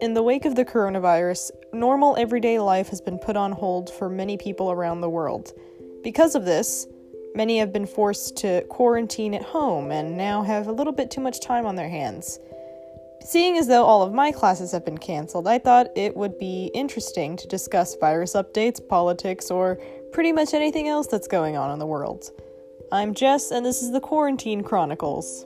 in the wake of the coronavirus, normal everyday life has been put on hold for many people around the world. Because of this, many have been forced to quarantine at home and now have a little bit too much time on their hands. Seeing as though all of my classes have been canceled, I thought it would be interesting to discuss virus updates, politics, or pretty much anything else that's going on in the world. I'm Jess, and this is the Quarantine Chronicles.